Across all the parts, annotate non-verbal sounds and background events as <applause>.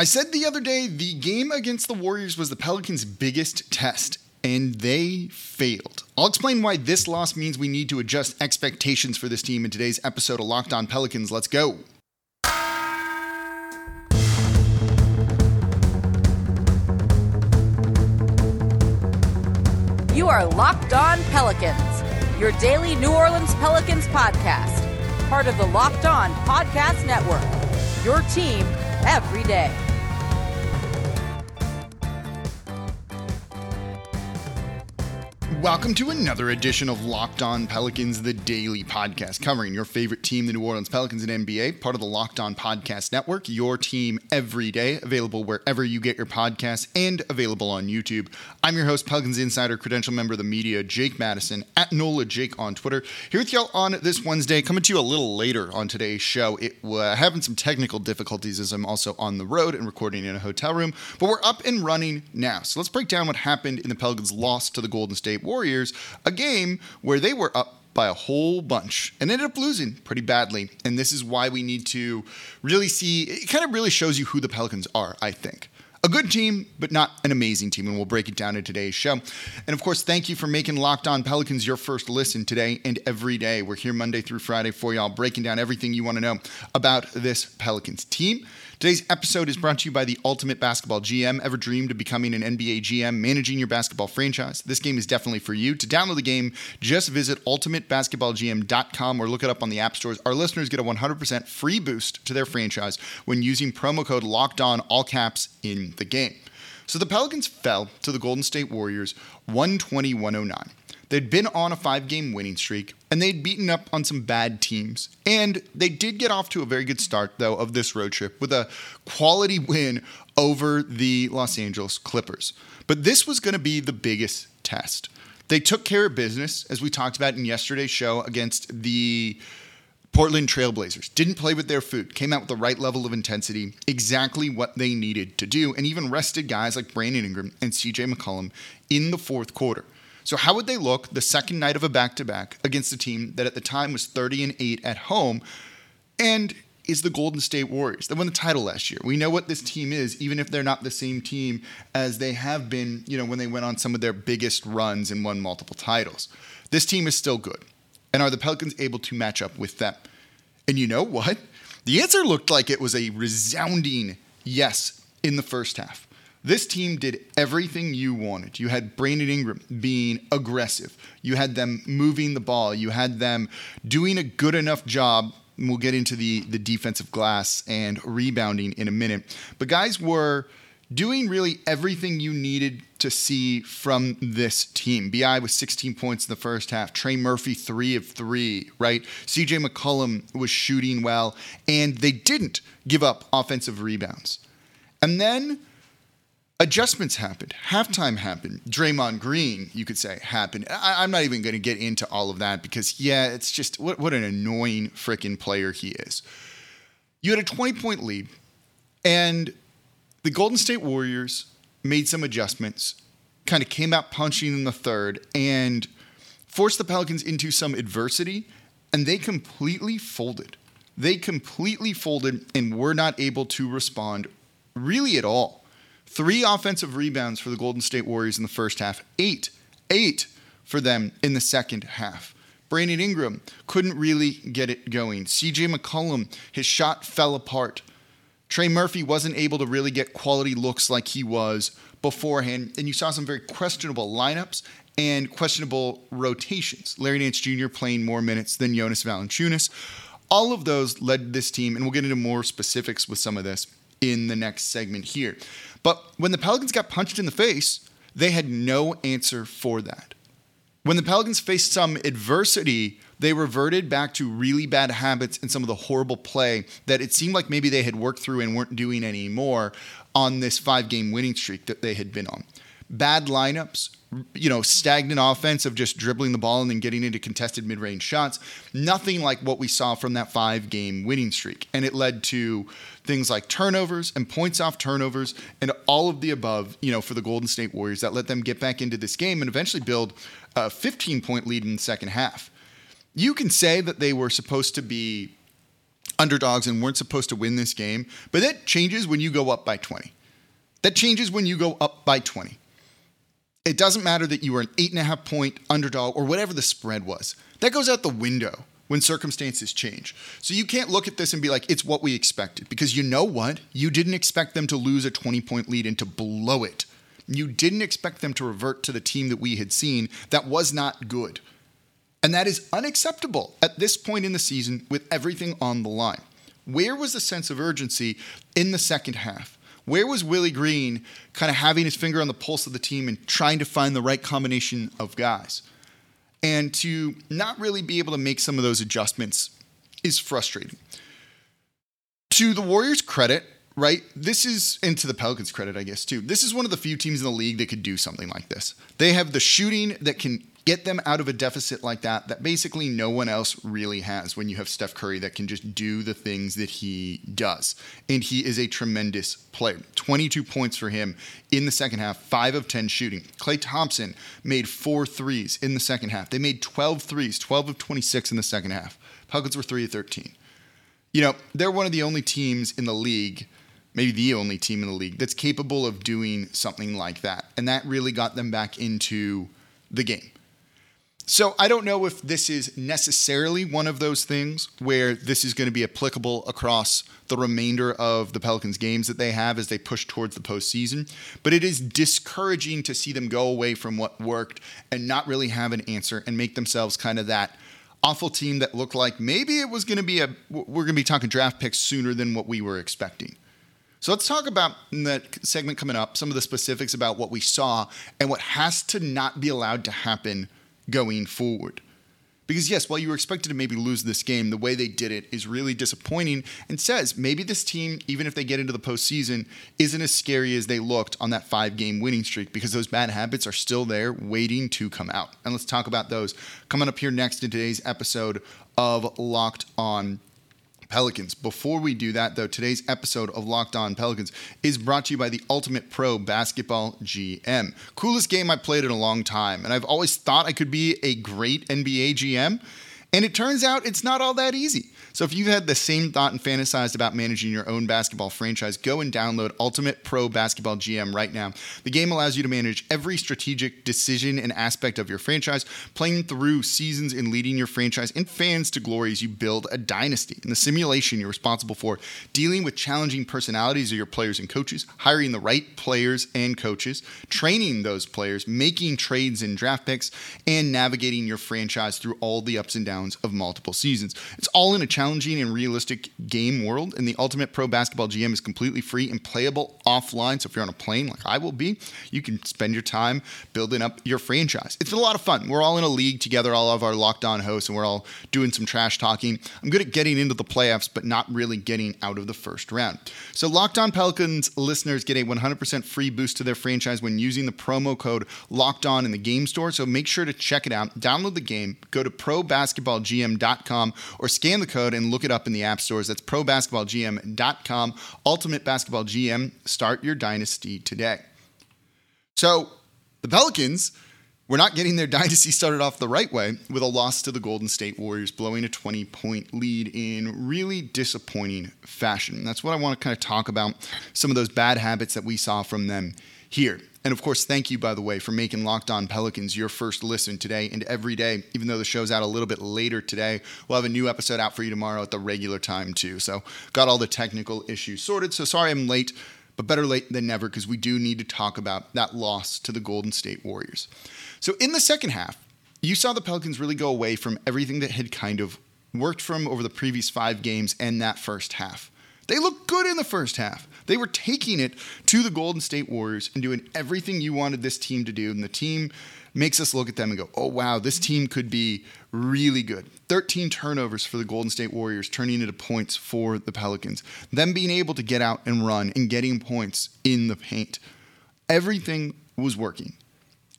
I said the other day the game against the Warriors was the Pelicans' biggest test, and they failed. I'll explain why this loss means we need to adjust expectations for this team in today's episode of Locked On Pelicans. Let's go. You are Locked On Pelicans, your daily New Orleans Pelicans podcast, part of the Locked On Podcast Network. Your team every day. Welcome to another edition of Locked On Pelicans, the daily podcast covering your favorite team, the New Orleans Pelicans and NBA, part of the Locked On Podcast Network, your team every day, available wherever you get your podcasts and available on YouTube. I'm your host, Pelicans Insider, credential member of the media, Jake Madison, at NOLA Jake on Twitter. Here with y'all on this Wednesday, coming to you a little later on today's show. It uh, having some technical difficulties as I'm also on the road and recording in a hotel room, but we're up and running now. So let's break down what happened in the Pelicans' loss to the Golden State Warriors, a game where they were up by a whole bunch and ended up losing pretty badly. And this is why we need to really see it kind of really shows you who the Pelicans are, I think. A good team, but not an amazing team, and we'll break it down in today's show. And of course, thank you for making Locked On Pelicans your first listen today and every day. We're here Monday through Friday for y'all, breaking down everything you want to know about this Pelicans team. Today's episode is brought to you by the Ultimate Basketball GM. Ever dreamed of becoming an NBA GM, managing your basketball franchise? This game is definitely for you. To download the game, just visit ultimatebasketballgm.com or look it up on the app stores. Our listeners get a 100% free boost to their franchise when using promo code Locked On, all caps, in the game. So the Pelicans fell to the Golden State Warriors 120 109. They'd been on a five game winning streak and they'd beaten up on some bad teams. And they did get off to a very good start, though, of this road trip with a quality win over the Los Angeles Clippers. But this was going to be the biggest test. They took care of business, as we talked about in yesterday's show, against the Portland Trailblazers. Didn't play with their food, came out with the right level of intensity, exactly what they needed to do, and even rested guys like Brandon Ingram and CJ McCollum in the fourth quarter. So, how would they look the second night of a back to back against a team that at the time was 30 and 8 at home and is the Golden State Warriors? They won the title last year. We know what this team is, even if they're not the same team as they have been, you know, when they went on some of their biggest runs and won multiple titles. This team is still good. And are the Pelicans able to match up with them? And you know what? The answer looked like it was a resounding yes in the first half. This team did everything you wanted. You had Brandon Ingram being aggressive. You had them moving the ball. You had them doing a good enough job. And we'll get into the, the defensive glass and rebounding in a minute. But guys were doing really everything you needed to see from this team. BI was 16 points in the first half. Trey Murphy, three of three, right? CJ McCollum was shooting well, and they didn't give up offensive rebounds. And then adjustments happened. Halftime happened. Draymond Green, you could say, happened. I, am not even going to get into all of that because, yeah, it's just what, what an annoying freaking player he is. You had a 20 point lead, and the Golden State Warriors made some adjustments, kind of came out punching in the third, and forced the Pelicans into some adversity, and they completely folded. They completely folded and were not able to respond really at all. Three offensive rebounds for the Golden State Warriors in the first half, eight, eight for them in the second half. Brandon Ingram couldn't really get it going. CJ McCollum, his shot fell apart. Trey Murphy wasn't able to really get quality looks like he was beforehand. And you saw some very questionable lineups and questionable rotations. Larry Nance Jr. playing more minutes than Jonas Valanciunas. All of those led this team, and we'll get into more specifics with some of this in the next segment here. But when the Pelicans got punched in the face, they had no answer for that. When the Pelicans faced some adversity, they reverted back to really bad habits and some of the horrible play that it seemed like maybe they had worked through and weren't doing anymore on this five game winning streak that they had been on. Bad lineups, you know, stagnant offense of just dribbling the ball and then getting into contested mid range shots. Nothing like what we saw from that five game winning streak. And it led to things like turnovers and points off turnovers and all of the above, you know, for the Golden State Warriors that let them get back into this game and eventually build a 15 point lead in the second half. You can say that they were supposed to be underdogs and weren't supposed to win this game. But that changes when you go up by 20. That changes when you go up by 20. It doesn't matter that you were an eight and a half point underdog or whatever the spread was. That goes out the window when circumstances change. So you can't look at this and be like, it's what we expected. Because you know what? You didn't expect them to lose a 20 point lead and to blow it. You didn't expect them to revert to the team that we had seen that was not good. And that is unacceptable at this point in the season with everything on the line. Where was the sense of urgency in the second half? Where was Willie Green kind of having his finger on the pulse of the team and trying to find the right combination of guys? And to not really be able to make some of those adjustments is frustrating. To the Warriors' credit, right? This is, and to the Pelicans' credit, I guess, too. This is one of the few teams in the league that could do something like this. They have the shooting that can get them out of a deficit like that that basically no one else really has when you have Steph Curry that can just do the things that he does. And he is a tremendous player. 22 points for him in the second half, 5 of 10 shooting. Klay Thompson made four threes in the second half. They made 12 threes, 12 of 26 in the second half. Pelicans were 3 of 13. You know, they're one of the only teams in the league maybe the only team in the league that's capable of doing something like that. And that really got them back into the game. So I don't know if this is necessarily one of those things where this is going to be applicable across the remainder of the Pelicans games that they have as they push towards the postseason, but it is discouraging to see them go away from what worked and not really have an answer and make themselves kind of that awful team that looked like maybe it was going to be a we're going to be talking draft picks sooner than what we were expecting. So let's talk about in that segment coming up some of the specifics about what we saw and what has to not be allowed to happen going forward. Because, yes, while you were expected to maybe lose this game, the way they did it is really disappointing and says maybe this team, even if they get into the postseason, isn't as scary as they looked on that five game winning streak because those bad habits are still there waiting to come out. And let's talk about those coming up here next in today's episode of Locked On Pelicans. Before we do that, though, today's episode of Locked On Pelicans is brought to you by the Ultimate Pro Basketball GM. Coolest game I played in a long time, and I've always thought I could be a great NBA GM. And it turns out it's not all that easy. So if you've had the same thought and fantasized about managing your own basketball franchise, go and download Ultimate Pro Basketball GM right now. The game allows you to manage every strategic decision and aspect of your franchise, playing through seasons and leading your franchise and fans to glory as you build a dynasty. In the simulation, you're responsible for dealing with challenging personalities of your players and coaches, hiring the right players and coaches, training those players, making trades and draft picks, and navigating your franchise through all the ups and downs of multiple seasons. It's all in a challenging and realistic game world, and the Ultimate Pro Basketball GM is completely free and playable offline. So if you're on a plane like I will be, you can spend your time building up your franchise. It's a lot of fun. We're all in a league together, all of our locked on hosts, and we're all doing some trash talking. I'm good at getting into the playoffs, but not really getting out of the first round. So Locked On Pelicans listeners get a 100% free boost to their franchise when using the promo code Locked On in the game store. So make sure to check it out. Download the game, go to probasketballgm.com or scan the code and look it up in the app stores. That's probasketballgm.com. Ultimate Basketball GM. Start your dynasty today. So the Pelicans were not getting their <laughs> dynasty started off the right way with a loss to the Golden State Warriors, blowing a 20 point lead in really disappointing fashion. That's what I want to kind of talk about some of those bad habits that we saw from them here. And of course, thank you, by the way, for making Locked On Pelicans your first listen today and every day. Even though the show's out a little bit later today, we'll have a new episode out for you tomorrow at the regular time, too. So, got all the technical issues sorted. So, sorry I'm late, but better late than never because we do need to talk about that loss to the Golden State Warriors. So, in the second half, you saw the Pelicans really go away from everything that had kind of worked from over the previous five games and that first half. They looked good in the first half. They were taking it to the Golden State Warriors and doing everything you wanted this team to do. And the team makes us look at them and go, oh, wow, this team could be really good. 13 turnovers for the Golden State Warriors, turning into points for the Pelicans. Them being able to get out and run and getting points in the paint. Everything was working.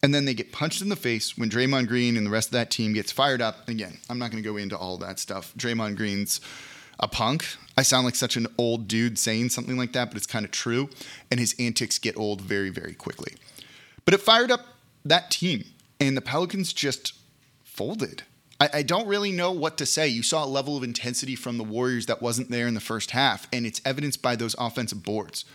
And then they get punched in the face when Draymond Green and the rest of that team gets fired up. And Again, I'm not going to go into all that stuff. Draymond Green's a punk. I sound like such an old dude saying something like that, but it's kind of true. And his antics get old very, very quickly. But it fired up that team, and the Pelicans just folded. I, I don't really know what to say. You saw a level of intensity from the Warriors that wasn't there in the first half, and it's evidenced by those offensive boards.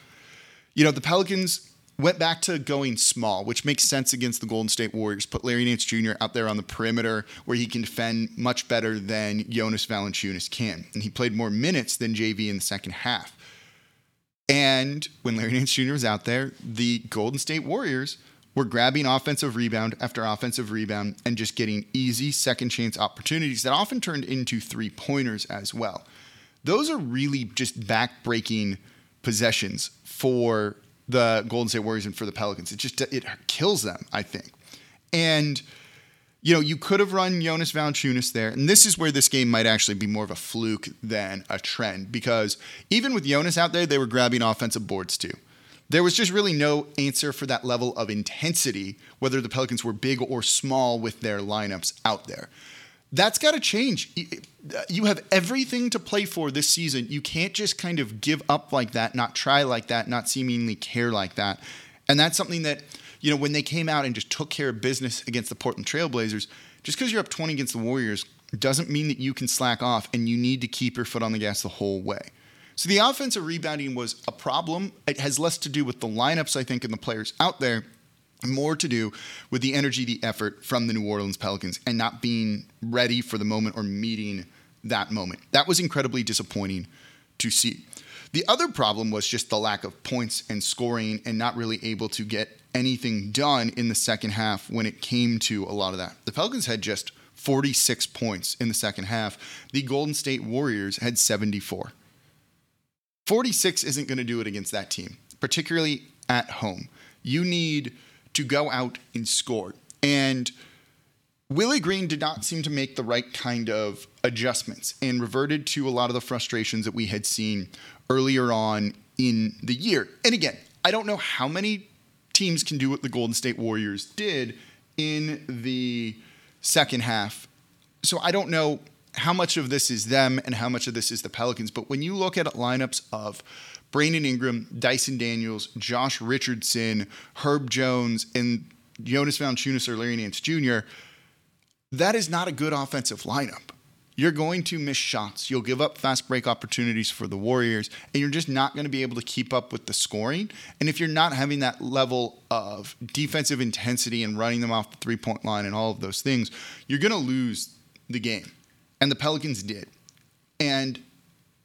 You know, the Pelicans went back to going small, which makes sense against the Golden State Warriors. Put Larry Nance Jr. out there on the perimeter where he can defend much better than Jonas Valanciunas can. And he played more minutes than JV in the second half. And when Larry Nance Jr. was out there, the Golden State Warriors were grabbing offensive rebound after offensive rebound and just getting easy second chance opportunities that often turned into three pointers as well. Those are really just back breaking possessions for the Golden State Warriors and for the Pelicans. It just it kills them, I think. And you know, you could have run Jonas Valanciunas there, and this is where this game might actually be more of a fluke than a trend because even with Jonas out there, they were grabbing offensive boards too. There was just really no answer for that level of intensity, whether the Pelicans were big or small with their lineups out there. That's got to change. You have everything to play for this season. You can't just kind of give up like that, not try like that, not seemingly care like that. And that's something that you know, when they came out and just took care of business against the Portland Trailblazers, just because you're up 20 against the Warriors doesn't mean that you can slack off and you need to keep your foot on the gas the whole way. So the offensive rebounding was a problem. It has less to do with the lineups, I think, and the players out there, more to do with the energy, the effort from the New Orleans Pelicans and not being ready for the moment or meeting that moment. That was incredibly disappointing to see. The other problem was just the lack of points and scoring and not really able to get anything done in the second half when it came to a lot of that. The Pelicans had just 46 points in the second half. The Golden State Warriors had 74. 46 isn't going to do it against that team, particularly at home. You need to go out and score. And Willie Green did not seem to make the right kind of adjustments and reverted to a lot of the frustrations that we had seen earlier on in the year. And again, I don't know how many teams can do what the Golden State Warriors did in the second half. So I don't know how much of this is them and how much of this is the Pelicans. But when you look at lineups of Brandon Ingram, Dyson Daniels, Josh Richardson, Herb Jones, and Jonas Valanciunas or Larry Nance Jr., that is not a good offensive lineup you're going to miss shots. You'll give up fast break opportunities for the Warriors, and you're just not going to be able to keep up with the scoring. And if you're not having that level of defensive intensity and running them off the three point line and all of those things, you're going to lose the game. And the Pelicans did. And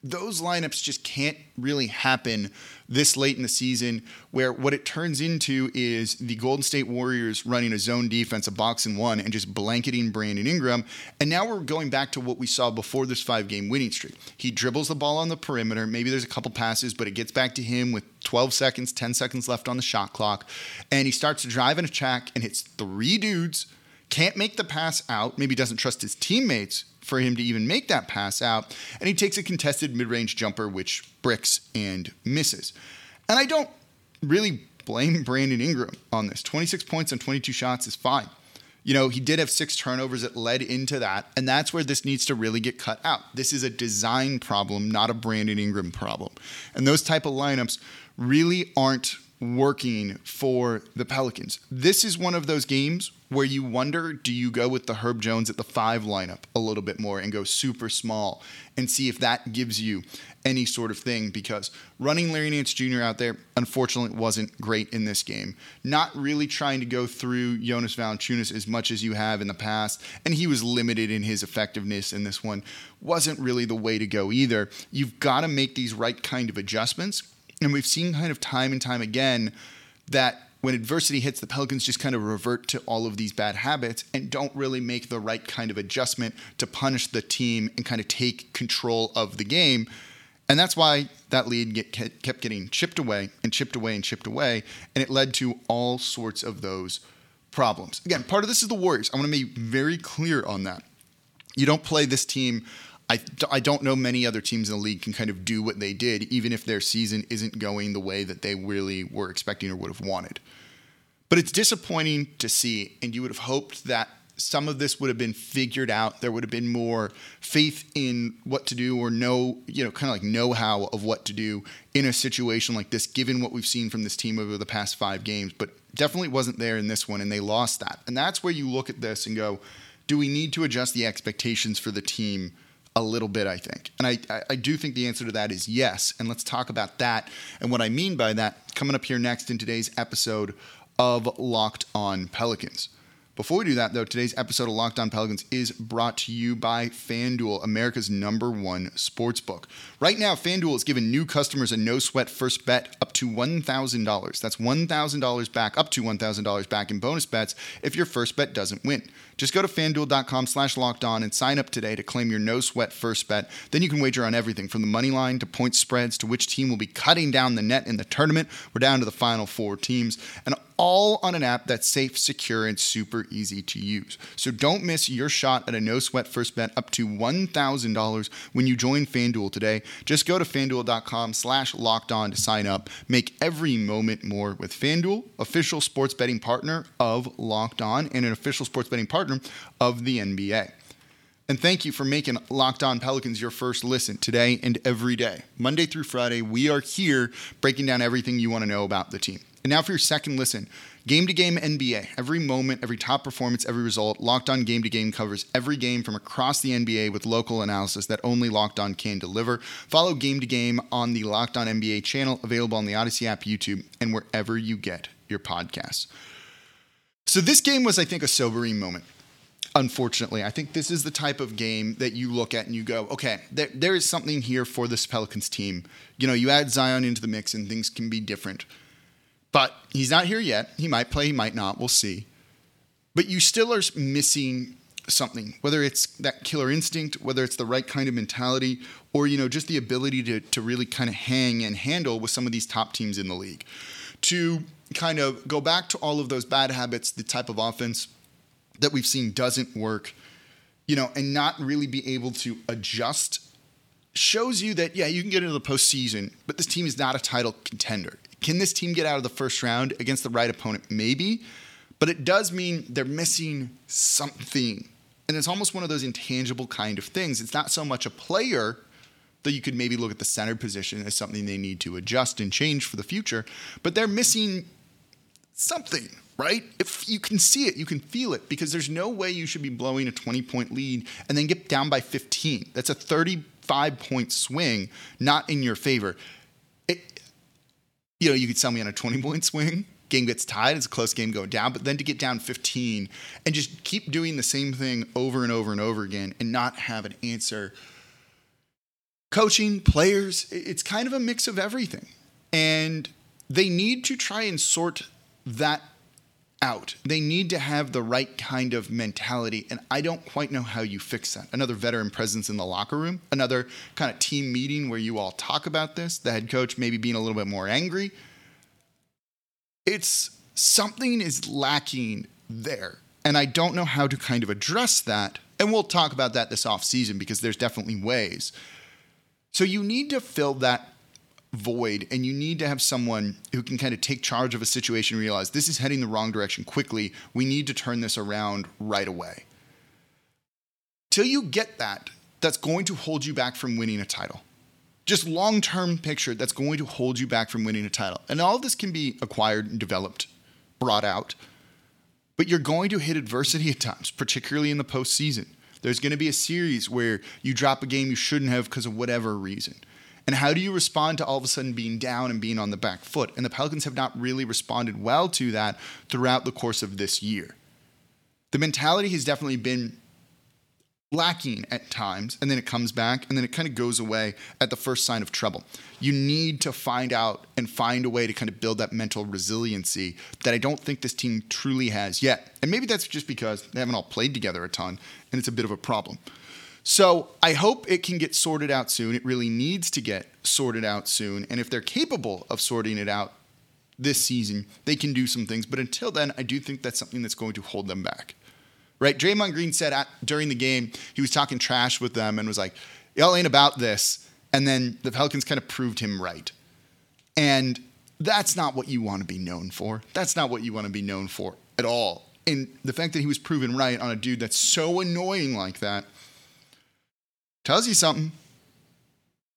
those lineups just can't really happen this late in the season where what it turns into is the Golden State Warriors running a zone defense, a box and one, and just blanketing Brandon Ingram. And now we're going back to what we saw before this five game winning streak. He dribbles the ball on the perimeter. Maybe there's a couple passes, but it gets back to him with 12 seconds, 10 seconds left on the shot clock. And he starts to drive and attack and hits three dudes. Can't make the pass out. Maybe doesn't trust his teammates for him to even make that pass out. And he takes a contested mid range jumper, which bricks and misses. And I don't really blame <laughs> Brandon Ingram on this. 26 points on 22 shots is fine. You know, he did have six turnovers that led into that, and that's where this needs to really get cut out. This is a design problem, not a Brandon Ingram problem. And those type of lineups really aren't working for the Pelicans. This is one of those games where you wonder do you go with the Herb Jones at the five lineup a little bit more and go super small and see if that gives you any sort of thing because running Larry Nance Jr. out there unfortunately wasn't great in this game. Not really trying to go through Jonas Valanciunas as much as you have in the past, and he was limited in his effectiveness in this one. Wasn't really the way to go either. You've got to make these right kind of adjustments and we've seen kind of time and time again that when adversity hits, the Pelicans just kind of revert to all of these bad habits and don't really make the right kind of adjustment to punish the team and kind of take control of the game. And that's why that lead get, kept getting chipped away and chipped away and chipped away. And it led to all sorts of those problems. Again, part of this is the Warriors. I want to be very clear on that. You don't play this team I, I don't know many other teams in the league can kind of do what they did, even if their season isn't going the way that they really were expecting or would have wanted. But it's disappointing to see, and you would have hoped that some of this would have been figured out. There would have been more faith in what to do or know, you know, kind of like know how of what to do in a situation like this, given what we've seen from this team over the past five games. But definitely wasn't there in this one, and they lost that. And that's where you look at this and go, do we need to adjust the expectations for the team a little bit, I think. And I, I do think the answer to that is yes. And let's talk about that and what I mean by that coming up here next in today's episode of Locked On Pelicans. Before we do that, though, today's episode of Locked On Pelicans is brought to you by FanDuel, America's number one sports book. Right now, FanDuel is giving new customers a no sweat first bet up to $1,000. That's $1,000 back, up to $1,000 back in bonus bets if your first bet doesn't win. Just go to fanduel.com slash locked on and sign up today to claim your no sweat first bet. Then you can wager on everything from the money line to point spreads to which team will be cutting down the net in the tournament. We're down to the final four teams. And all on an app that's safe, secure, and super easy to use. So don't miss your shot at a no sweat first bet up to $1,000 when you join FanDuel today. Just go to fanduel.com slash locked on to sign up. Make every moment more with FanDuel, official sports betting partner of Locked On and an official sports betting partner of the NBA. And thank you for making Locked On Pelicans your first listen today and every day. Monday through Friday, we are here breaking down everything you want to know about the team. And now for your second listen. Game to game NBA. Every moment, every top performance, every result. Locked on Game to Game covers every game from across the NBA with local analysis that only Locked On can deliver. Follow Game to Game on the Locked On NBA channel, available on the Odyssey app, YouTube, and wherever you get your podcasts. So this game was, I think, a sobering moment. Unfortunately, I think this is the type of game that you look at and you go, okay, there, there is something here for this Pelicans team. You know, you add Zion into the mix and things can be different. But he's not here yet. He might play, he might not. We'll see. But you still are missing something, whether it's that killer instinct, whether it's the right kind of mentality, or you know, just the ability to, to really kind of hang and handle with some of these top teams in the league. To kind of go back to all of those bad habits, the type of offense that we've seen doesn't work, you know, and not really be able to adjust shows you that, yeah, you can get into the postseason, but this team is not a title contender. Can this team get out of the first round against the right opponent? Maybe. But it does mean they're missing something. And it's almost one of those intangible kind of things. It's not so much a player, that you could maybe look at the center position as something they need to adjust and change for the future, but they're missing something, right? If you can see it, you can feel it, because there's no way you should be blowing a 20 point lead and then get down by 15. That's a 35 point swing, not in your favor you know, you could sell me on a 20 point swing. Game gets tied, it's a close game going down, but then to get down 15 and just keep doing the same thing over and over and over again and not have an answer. Coaching, players, it's kind of a mix of everything. And they need to try and sort that out. They need to have the right kind of mentality, and I don't quite know how you fix that. Another veteran presence in the locker room, another kind of team meeting where you all talk about this, the head coach maybe being a little bit more angry. It's something is lacking there, and I don't know how to kind of address that. And we'll talk about that this off season because there's definitely ways. So you need to fill that void and you need to have someone who can kind of take charge of a situation and realize this is heading the wrong direction quickly. We need to turn this around right away. Till you get that that's going to hold you back from winning a title. Just long-term picture that's going to hold you back from winning a title. And all of this can be acquired and developed brought out but you're going to hit adversity at times particularly in the postseason. There's going to be a series where you drop a game you shouldn't have because of whatever reason and how do you respond to all of a sudden being down and being on the back foot? And the Pelicans have not really responded well to that throughout the course of this year. The mentality has definitely been lacking at times, and then it comes back, and then it kind of goes away at the first sign of trouble. You need to find out and find a way to kind of build that mental resiliency that I don't think this team truly has yet. And maybe that's just because they haven't all played together a ton, and it's a bit of a problem. So I hope it can get sorted out soon. It really needs to get sorted out soon. And if they're capable of sorting it out this season, they can do some things. But until then, I do think that's something that's going to hold them back. Right? Draymond Green said at, during the game, he was talking trash with them and was like, y'all ain't about this. And then the Pelicans kind of proved him right. And that's not what you want to be known for. That's not what you want to be known for at all. And the fact that he was proven right on a dude that's so annoying like that – tells you something.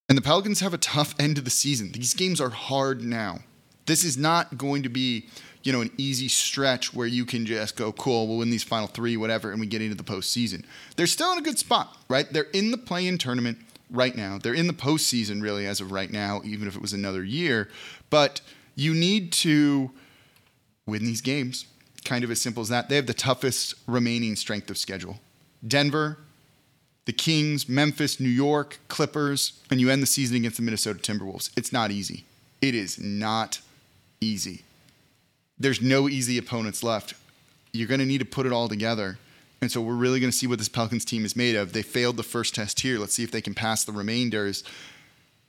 And the Pelicans have a tough end of the season. These games are hard now. This is not going to be, you know, an easy stretch where you can just go, cool, we'll win these final three, whatever, and we get into the postseason. They're still in a good spot, right? They're in the play in tournament right now. They're in the postseason, really, as of right now, even if it was another year. But you need to win these games. Kind of as simple as that. They have the toughest remaining strength of schedule Denver, the Kings, Memphis, New York, Clippers, and you end the season against the Minnesota Timberwolves. It's not easy. It is not easy. There's no easy opponents left. You're going to need to put it all together. And so we're really going to see what this Pelicans team is made of. They failed the first test here. Let's see if they can pass the remainders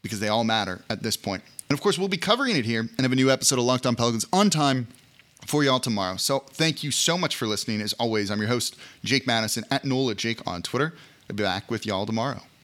because they all matter at this point. And of course, we'll be covering it here and have a new episode of Locked On Pelicans on time for y'all tomorrow. So thank you so much for listening. As always, I'm your host, Jake Madison at NOLA Jake on Twitter. I'll be back with y'all tomorrow.